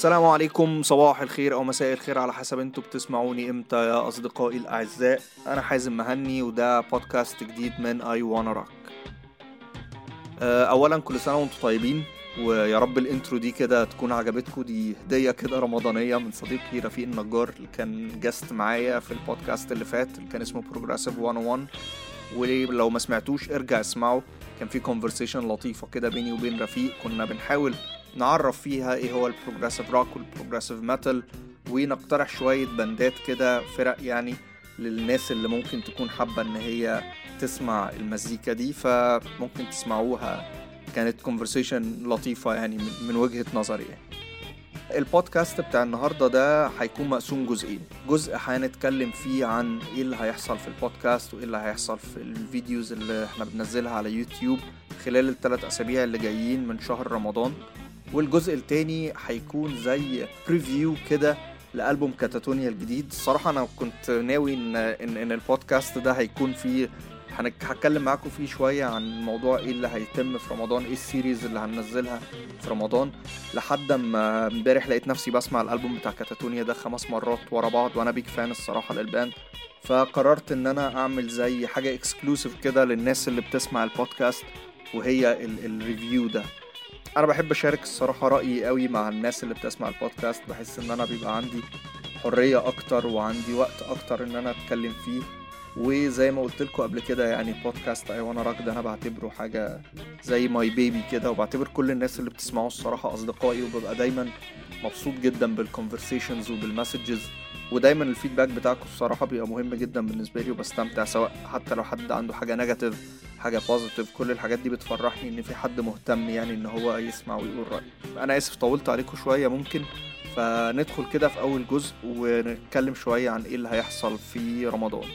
السلام عليكم صباح الخير أو مساء الخير على حسب أنتوا بتسمعوني إمتى يا أصدقائي الأعزاء. أنا حازم مهني وده بودكاست جديد من Iguana Rock اولا كل سنة وأنتم طيبين ويا رب ال intro دي كده تكون عجبتكم. دي هدية كده رمضانية من صديقي رفيق النجار اللي كان guest معايا في البودكاست اللي فات اللي كان اسمه progressive 101 ولو ما سمعتوش ارجع اسمعه. كان في conversation لطيفة كده بيني وبين رفيق. كنا بنحاول نعرف فيها إيه هو ال progressive rock وال progressive metal ونقترح شوية بندات كده فرق يعني للناس اللي ممكن تكون حابة إن هي تسمع المزيكا دي فممكن تسمعوها. كانت conversation لطيفة يعني من وجهة نظري يعني. البودكاست بتاع النهارده ده هيكون مقسوم جزئين. جزء هنتكلم فيه عن إيه اللي هيحصل في البودكاست وايه اللي هيحصل في ال videos اللي إحنا بننزلها على يوتيوب خلال الثلاث أسابيع اللي جايين من شهر رمضان. والجزء التاني هيكون زي preview كده لألبوم كاتاتونيا الجديد. الصراحة أنا كنت ناوي إن, إن, إن البودكاست ده هيكون فيه هتكلم معاكم فيه شوية عن موضوع إيه اللي هيتم في رمضان إيه ال series اللي هننزلها في رمضان. لحد ما امبارح لقيت نفسي بسمع الألبوم بتاع كاتاتونيا ده خمس مرات ورا بعض وأنا big fan الصراحة لل band. فقررت إن أنا أعمل زي حاجة exclusive كده للناس اللي بتسمع البودكاست وهي ال review ده. أنا بحب أشارك الصراحة رأيي قوي مع الناس اللي بتسمع البودكاست. بحس إن أنا بيبقى عندي حرية أكتر وعندي وقت أكتر إن أنا أتكلم فيه. وزي ما قلت لكم قبل كده يعني بودكاست Iguana ده أنا بعتبره حاجة زي my baby كده وبعتبر كل الناس اللي بتسمعوه الصراحة أصدقائي وببقى دايما مبسوط جدا بال conversations وبال messages ودايما ال feedback بتاعكم الصراحة بيبقى مهم جدا بالنسبة لي وبستمتع سواء حتى لو حد عنده حاجة negative حاجة positive كل الحاجات دي بتفرحني إن في حد مهتم يعني إن هو يسمع ويقول رايه أنا آسف طولت عليكم شوية ممكن فندخل كده في أول جزء ونتكلم شوية عن إيه اللي هيحصل في رمضان.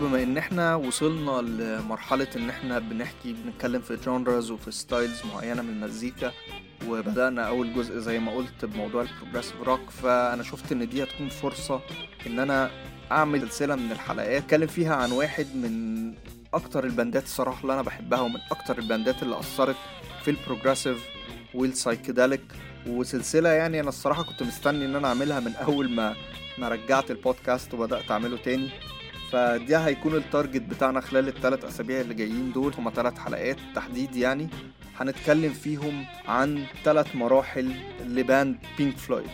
بما إن إحنا وصلنا لمرحلة إن إحنا بنحكي بنتكلم في genres وفي styles معينة من المزيكا وبدأنا أول جزء زي ما قلت بموضوع ال progressive rock فأنا شفت إن دي هتكون فرصة إن أنا أعمل سلسلة من الحلقات أتكلم فيها عن واحد من أكتر البندات الصراحة اللي أنا بحبها ومن أكتر البندات اللي أثرت في ال progressive وال psychedelic وسلسلة يعني أنا الصراحة كنت مستني إن أنا أعملها من أول ما ما رجعت البودكاست وبدأت أعمله تاني. فدي هيكون ال target بتاعنا خلال الثلاث أسابيع اللي جايين دول هما ثلاث حلقات تحديد يعني. هنتكلم فيهم عن ثلاث مراحل ل band بينك فلويد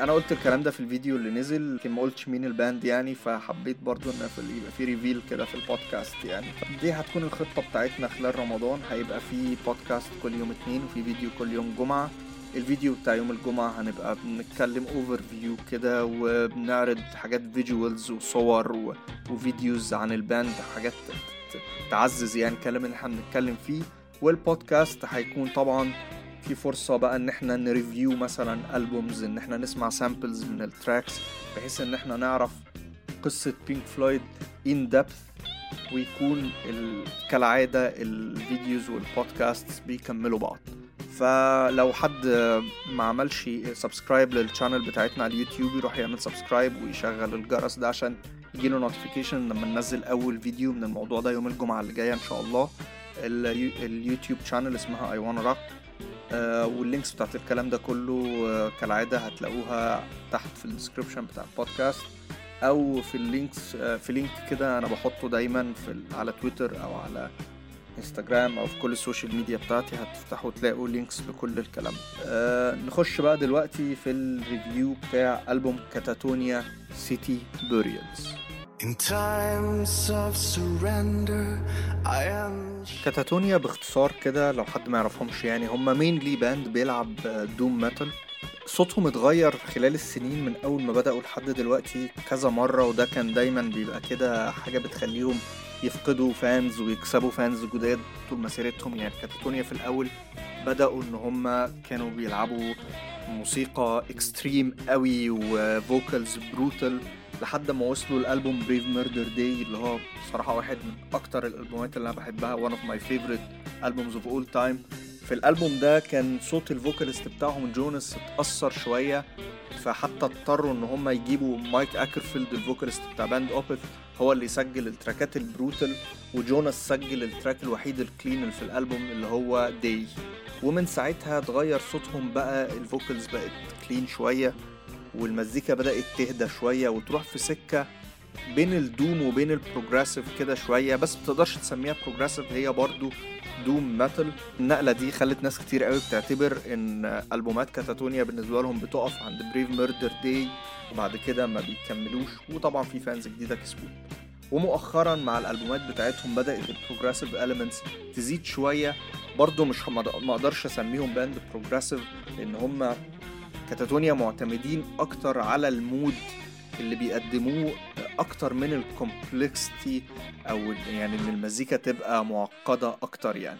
أنا قلت الكلام ده في الفيديو اللي نزل لكن ما قلتش مين ال band يعني فحبيت برضو ان يبقى في reveal كده في البودكاست يعني. دي هتكون الخطة بتاعتنا خلال رمضان. هيبقى في بودكاست كل يوم اثنين وفي فيديو كل يوم جمعة. الفيديو بتاع يوم الجمعة هنبقى بنتكلم overview كده وبنعرض حاجات visuals وصور. و videos عن ال band حاجات تعزز يعني الكلام اللي إحنا بنتكلم فيه. والبودكاست هيكون طبعا في فرصة بقى إن إحنا ن review مثلا albums إن إحنا نسمع samples من ال tracks بحيث إن إحنا نعرف قصة بينك فلويد in depth ويكون كالعادة ال videos والبودكاست بيكملوا بعض. فلو حد ما عملش subscribe لل channel بتاعتنا على اليوتيوب يروح يعمل subscribe ويشغل الجرس ده عشان يجيله notification لما ننزل أول فيديو من الموضوع ده يوم الجمعة اللي جاية إن شاء الله. اليوتيوب channel اسمها Iguana Rock وال links بتاعت الكلام ده كله آه كالعادة هتلاقوها تحت في ال description بتاع البودكاست أو في ال links آه في link كده أنا بحطه دايما في على تويتر أو على انستجرام أو في كل ال social media بتاعتي هتفتحوا تلاقوا links لكل الكلام. آه نخش بقى دلوقتي في ال review بتاع ألبوم كاتاتونيا City Burials In times of surrender I am كاتاتونيا باختصار كده لو حد ما يعرفهمش يعني هم mainly band بيلعب doom metal صوتهم اتغير خلال السنين من أول ما بدأوا لحد دلوقتي كذا مرة وده كان دايما بيبقى كده حاجة بتخليهم يفقدوا fans ويكسبوا fans جداد طول مسيرتهم. يعني كاتاتونيا في الأول بدأوا إن هم كانوا بيلعبوا موسيقى extreme قوي و vocals brutal لحد ما وصلوا الالبوم Brave Murder Day اللي هو بصراحة واحد من أكتر الألبومات اللي أنا بحبها one of my favorite albums of all time. في الألبوم ده كان صوت ال vocalist بتاعهم جوناس اتأثر شوية فحتى اضطروا إن هم يجيبوا مايك أكرفيلد ال vocalist بتاع band Opeth هو اللي يسجل التراكات ال brutal وجوناس سجل ال track الوحيد ال clean في الألبوم اللي هو Day ومن ساعتها اتغير صوتهم بقى ال vocals بقت clean شوية. والمزيكا بدأت تهدى شوية وتروح في سكة بين ال doom وبين ال progressive كده شوية بس متقدرش تسميها progressive هي برضو doom metal. النقلة دي خلت ناس كتير قوي بتعتبر إن ألبومات كاتاتونيا بالنسبة لهم بتقف عند Brave Murder Day وبعد كده ما بيكملوش. وطبعا في fans جديدة كسبوه. ومؤخرا مع الألبومات بتاعتهم بدأت ال progressive elements تزيد شوية. برضو مش ما أقدرش أسميهم band progressive لأن هم كاتاتونيا معتمدين أكتر على ال mood اللي بيقدموه أكتر من ال complexity أو يعني إن المزيكا تبقى معقدة أكتر يعني.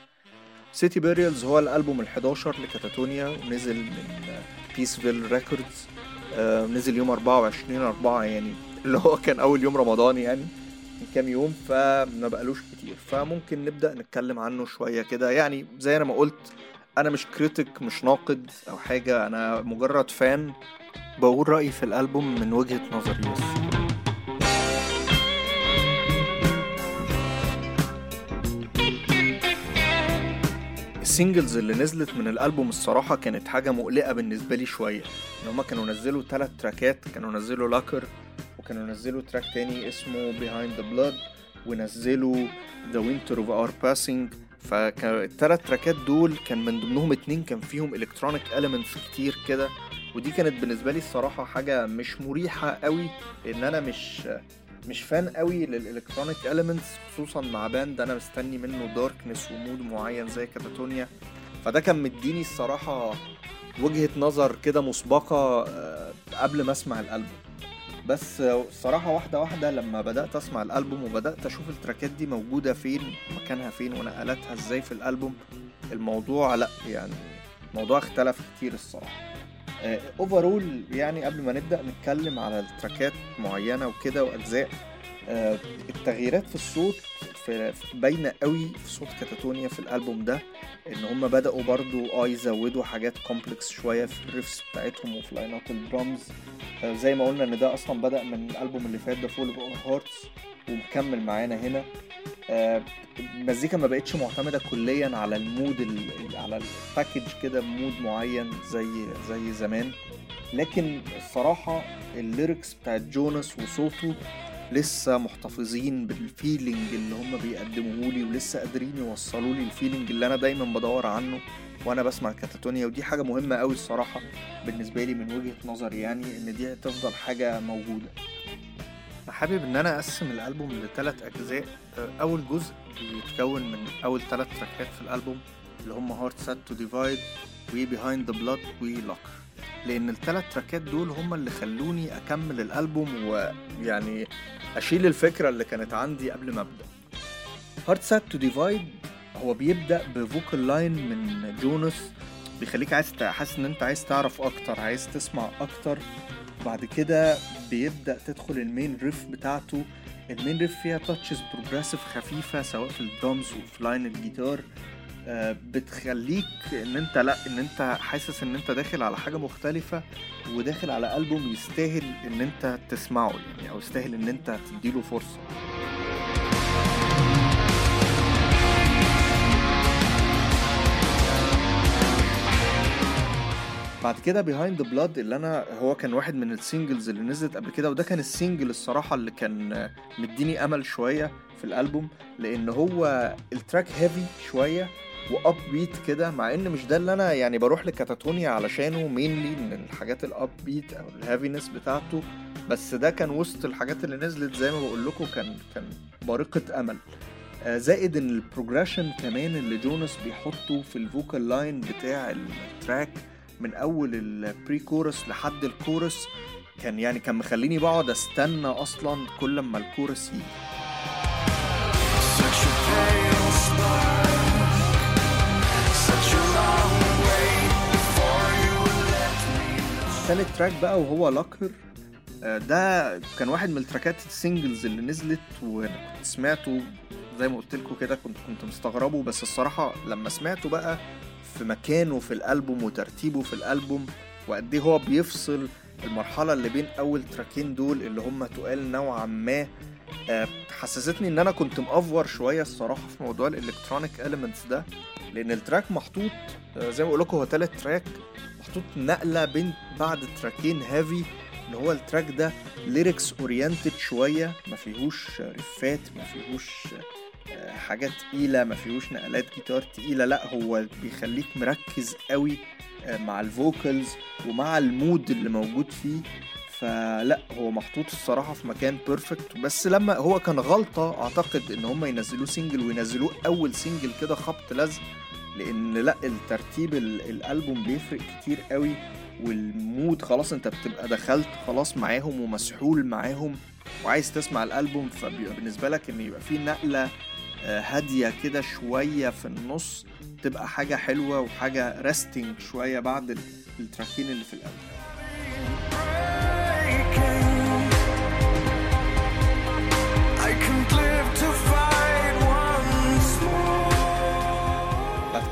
City Burials هو الألبوم ال11 لكاتاتونيا ونزل من Peaceville Records نزل يوم 24 4 يعني اللي هو كان أول يوم رمضان يعني من كام يوم فما بقالوش كتير. فممكن نبدأ نتكلم عنه شوية كده. يعني زي أنا ما قلت أنا مش critic مش ناقد أو حاجة أنا مجرد fan بقول رأيي في الألبوم من وجهة نظري بس. ال singles اللي نزلت من الألبوم الصراحة كانت حاجة مقلقة بالنسبة لي شوية. إن هما كانوا نزلوا ثلاث تراكات كانوا نزلوا Lacquer وكانوا نزلوا track تاني اسمه Behind the Blood ونزلوا The Winter of Our Passing فالتلات تراكات دول كان من ضمنهم اتنين كان فيهم electronic elements كتير كده ودي كانت بالنسبة لي الصراحة حاجة مش مريحة قوي لأن أنا مش مش fan قوي لل electronic elements خصوصا مع band أنا مستني منه darkness و mood معين زي كاتاتونيا. فده كان مديني الصراحة وجهة نظر كده مسبقة قبل ما أسمع الألبوم. بس الصراحة واحدة واحدة لما بدأت أسمع الألبوم وبدأت أشوف التراكات دي موجودة فين مكانها فين ونقلتها إزاي في الألبوم الموضوع لأ يعني الموضوع اختلف كتير الصراحة. overall يعني قبل ما نبدأ نتكلم على التراكات معينة وكده وأجزاء التغييرات في الصوت في باينة قوي في صوت كاتاتونيا في الألبوم ده إن هم بدأوا برضو آه يزودوا حاجات complex شوية في ال riffs بتاعتهم وفي لاينات الدرامز. زي ما قلنا إن ده أصلا بدأ من الألبوم اللي فات ده Fall of Hearts ومكمل معانا هنا. المزيكا ما بقتش معتمدة كليا على ال mood ال على ال package كده mood معين زي زي زمان. لكن الصراحة ال lyrics بتاعت جوناس وصوته لسه محتفظين بال feeling اللي هم بيقدموه لي ولسه قادرين يوصلوا لي ال feeling اللي أنا دايما بدور عنه وأنا بسمع كاتاتونيا. ودي حاجة مهمة قوي الصراحة بالنسبة لي من وجهة نظري يعني إن دي تفضل حاجة موجودة. حابب إن أنا أقسم الألبوم لثلاث أجزاء. أول جزء بيتكون من أول ثلاث تراكات في الألبوم اللي هم Heart Set to Divide و Behind the Blood و Lacquer لأن الثلاث تراكات دول هم اللي خلوني أكمل الألبوم ويعني أشيل الفكرة اللي كانت عندي قبل ما أبدأ. Heart Set to Divide هو بيبدأ ب vocal line من جوناس بيخليك عايز حاسس إن أنت عايز تعرف أكتر عايز تسمع أكتر. بعد كده بيبدأ تدخل ال main riff بتاعته. ال main riff فيها touches progressive خفيفة سواء في الدرامز وفي line الجيتار. بتخليك إن أنت لأ إن أنت حاسس إن أنت داخل على حاجة مختلفة وداخل على ألبوم يستاهل إن أنت تسمعه يعني أو يستاهل إن أنت تديله فرصة. بعد كده Behind Blood اللي أنا هو كان واحد من ال singles اللي نزلت قبل كده وده كان ال single الصراحة اللي كان مديني أمل شوية في الألبوم لأن هو ال track heavy شوية و upbeat كده مع إن مش ده اللي أنا يعني بروح لكاتاتونيا علشانه mainly من الحاجات ال upbeat أو ال heaviness بتاعته بس ده كان وسط الحاجات اللي نزلت زي ما بقول لكم كان كان بارقة أمل. زائد إن ال progression كمان اللي جوناس بيحطه في ال vocal line بتاع ال track من أول ال pre-chorus لحد الكورس كان يعني كان مخليني بقعد أستنى أصلا كل ما الكورس يجي. تالت track بقى وهو Lacquer ده كان واحد من التراكات ال singles اللي نزلت وأنا كنت سمعته زي ما قلت لكم كده كنت كنت مستغربه بس الصراحة لما سمعته بقى في مكانه في الألبوم وترتيبه في الألبوم وقد إيه هو بيفصل المرحلة اللي بين أول تراكين دول اللي هم تقال نوعا ما حسستني إن أنا كنت مأفور شوية الصراحة في موضوع ال electronic elements ده لأن ال track محطوط آه، زي ما بقول لكم هو تالت track محطوط نقلة بين بعد تراكين heavy إن هو ال track ده lyrics oriented شوية ما فيهوش رفات ما فيهوش آه، حاجات تقيلة ما فيهوش نقلات جيتار تقيلة لأ هو بيخليك مركز قوي آه، مع ال vocals ومع ال mood اللي موجود فيه. فلا هو محطوط الصراحة في مكان perfect بس لما هو كان غلطة أعتقد إن هم ينزلوه single وينزلوه أول single كده خبط لزق لأن لا الترتيب ال- الألبوم بيفرق كتير قوي وال mood خلاص أنت بتبقى دخلت خلاص معاهم ومسحول معاهم وعايز تسمع الألبوم فبيبقى بالنسبة لك إن يبقى في نقلة آه، هادية كده شوية في النص تبقى حاجة حلوة وحاجة resting شوية بعد ال- التراكين اللي في الألبوم.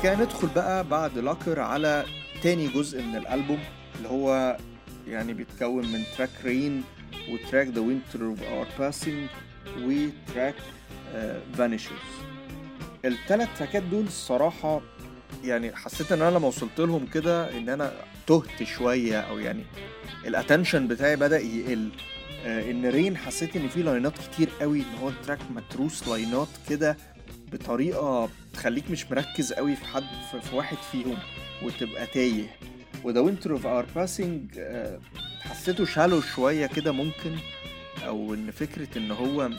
كده ندخل بقى بعد Lacquer على تاني جزء من الألبوم اللي هو يعني بيتكون من track Rein و track The Winter of Our Passing و track Vanishers التلات تراكات دول الصراحة يعني حسيت إن أنا لما وصلت لهم كده إن أنا تهت شوية أو يعني ال attention بتاعي بدأ يقل آه، إن Rein حسيت إن في لاينات كتير قوي إن هو ال track متروس لاينات كده بطريقة تخليك مش مركز قوي في حد في, واحد فيهم وتبقى تايه. و The Winter of Our Passing حسيته shallow شوية كده ممكن أو إن فكرة إن هو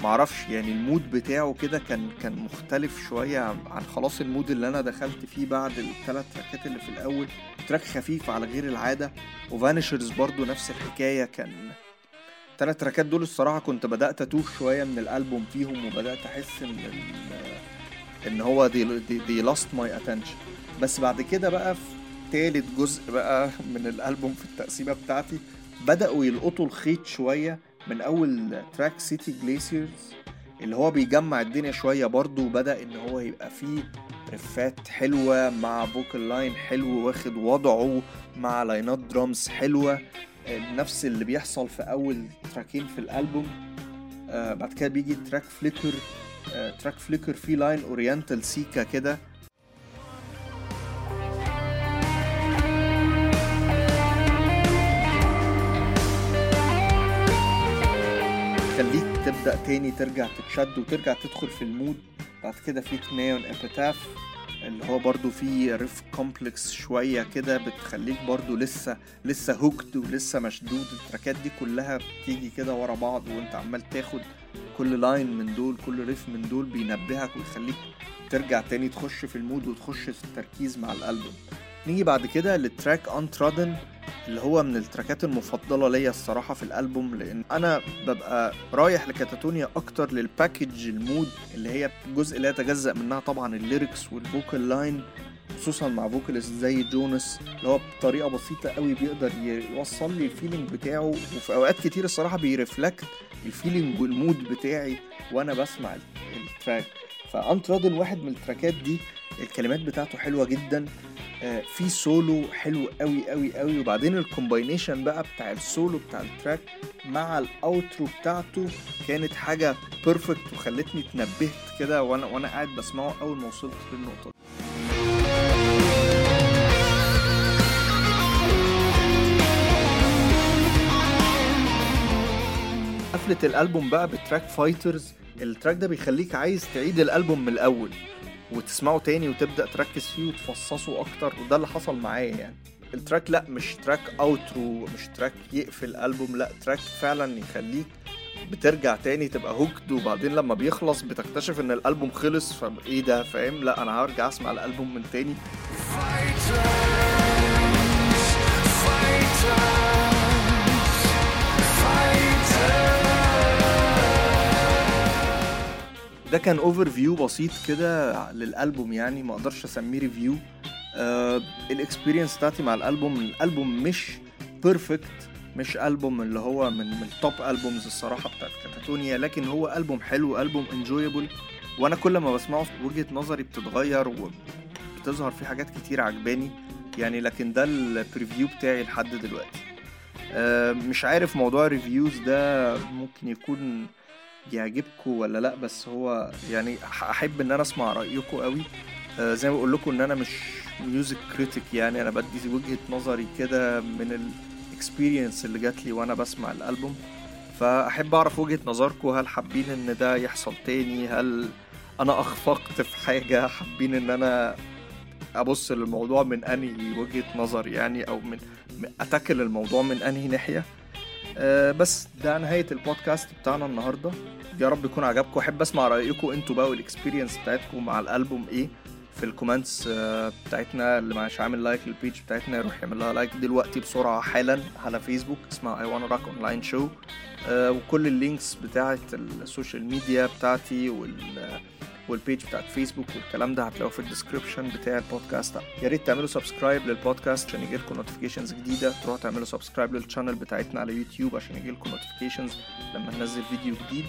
معرفش يعني ال mood بتاعه كده كان كان مختلف شوية عن عن خلاص ال mood اللي أنا دخلت فيه بعد الثلاث تراكات اللي في الأول. track خفيف على غير العادة. و Vanishers برضو نفس الحكاية كان التلات تراكات دول الصراحة كنت بدأت أتوه شوية من الألبوم فيهم وبدأت أحس إن إن هو they they, lost my attention بس بعد كده بقى في تالت جزء بقى من الألبوم في التقسيمة بتاعتي بدأوا يلقطوا الخيط شوية من أول track City Glaciers اللي هو بيجمع الدنيا شوية برضو وبدأ إن هو يبقى فيه رفات حلوة مع vocal line حلو واخد وضعه مع لاينات درامز حلوة. نفس اللي بيحصل في أول تراكين في الألبوم آه بعد كده بيجي track Flicker آه track Flicker فيه line oriental سيكا كده. خليك تبدأ تاني ترجع تتشد وترجع تدخل في ال mood. بعد كده في Neon Epitaph اللي هو برضو فيه riff complex شوية كده بتخليك برضو لسه لسه hooked ولسه مشدود. التراكات دي كلها بتيجي كده ورا بعض وانت عمال تاخد كل line من دول كل riff من دول بينبهك ويخليك ترجع تاني تخش في ال mood وتخش في التركيز مع الألبوم. نيجي بعد كده لل track Untrodden اللي هو من التراكات المفضلة ليا الصراحة في الألبوم لأن أنا ببقى رايح ل Katatonia أكتر لل package ال mood اللي هي الجزء اللي يتجزأ منها طبعا ال lyrics وال vocal line خصوصا مع vocalist زي Jonas اللي هو بطريقة بسيطة قوي بيقدر يوصل لي ال feeling بتاعه وفي أوقات كتير الصراحة بي reflect ال feeling وال mood بتاعي وأنا بسمع ال track ف Untrodden واحد من التراكات دي الكلمات بتاعته حلوة جدا. آه، في سولو حلو قوي قوي قوي وبعدين ال combination بقى بتاع السولو بتاع ال track مع ال outro بتاعته كانت حاجة perfect وخلتني اتنبهت كده وأنا وأنا قاعد بسمعه أول ما وصلت للنقطة دي. قفلة الألبوم بقى ب track Fighters ال track ده بيخليك عايز تعيد الألبوم من الأول. وتسمعه تاني وتبدأ تركز فيه وتفصصه أكتر وده اللي حصل معايا يعني. ال track لأ مش track outro مش track يقفل ألبوم لأ track فعلا يخليك بترجع تاني تبقى hooked وبعدين لما بيخلص بتكتشف إن الألبوم خلص فايه ده؟ فاهم؟ لأ أنا هرجع أسمع الألبوم من تاني. ده كان overview بسيط كده للألبوم يعني ما أقدرش أسميه review آه ال experience بتاعتي مع الألبوم الألبوم مش perfect مش ألبوم اللي هو من من ال top albums الصراحة بتاعت Katatonia لكن هو ألبوم حلو ألبوم enjoyable وأنا كل ما بسمعه وجهة نظري بتتغير وبتظهر فيه حاجات كتير عجباني يعني لكن ده ال preview بتاعي لحد دلوقتي. آه مش عارف موضوع ال reviews ده ممكن يكون يعجبكم ولا لأ بس هو يعني أحب إن أنا أسمع رايكم قوي. آه، زي ما بقول لكم إن أنا مش music critic يعني أنا بدي وجهة نظري كده من ال experience اللي جات لي وأنا بسمع الألبوم. فأحب أعرف وجهة نظركم هل حابين إن ده يحصل تاني؟ هل أنا أخفقت في حاجة؟ حابين إن أنا أبص للموضوع من أنهي وجهة نظر يعني أو من ا tackle الموضوع من أنهي ناحية؟ آه، بس ده نهاية البودكاست بتاعنا النهاردة. يا رب يكون عجبكم. أحب أسمع رأيكم أنتوا بقى وال experience بتاعتكم مع الألبوم إيه في ال comments آه، بتاعتنا اللي مش عامل like لل page بتاعتنا يروح يعمل لها like دلوقتي بسرعة حالا على فيسبوك اسمها I Wanna Rock Online Show وكل ال links بتاعت ال social media بتاعتي وال وال page بتاعت فيسبوك والكلام ده هتلاقوه في ال description بتاع البودكاست ده. يا ريت تعملوا subscribe للبودكاست عشان يجيلكم notifications جديدة. تروحوا تعملوا subscribe لل channel بتاعتنا على يوتيوب عشان يجيلكم notifications لما ننزل فيديو جديد.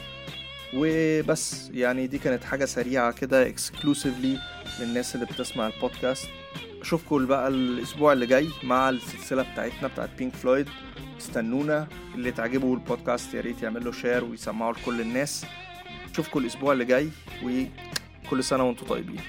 وبس يعني دي كانت حاجة سريعة كده exclusively للناس اللي بتسمع البودكاست أشوفكم بقى الأسبوع اللي جاي مع السلسلة بتاعتنا بتاعت Pink Floyd استنونا اللي تعجبه البودكاست يا ريت يعمل له share ويسمعه لكل الناس. اشوفكم الأسبوع اللي جاي وكل سنة وأنتم طيبين.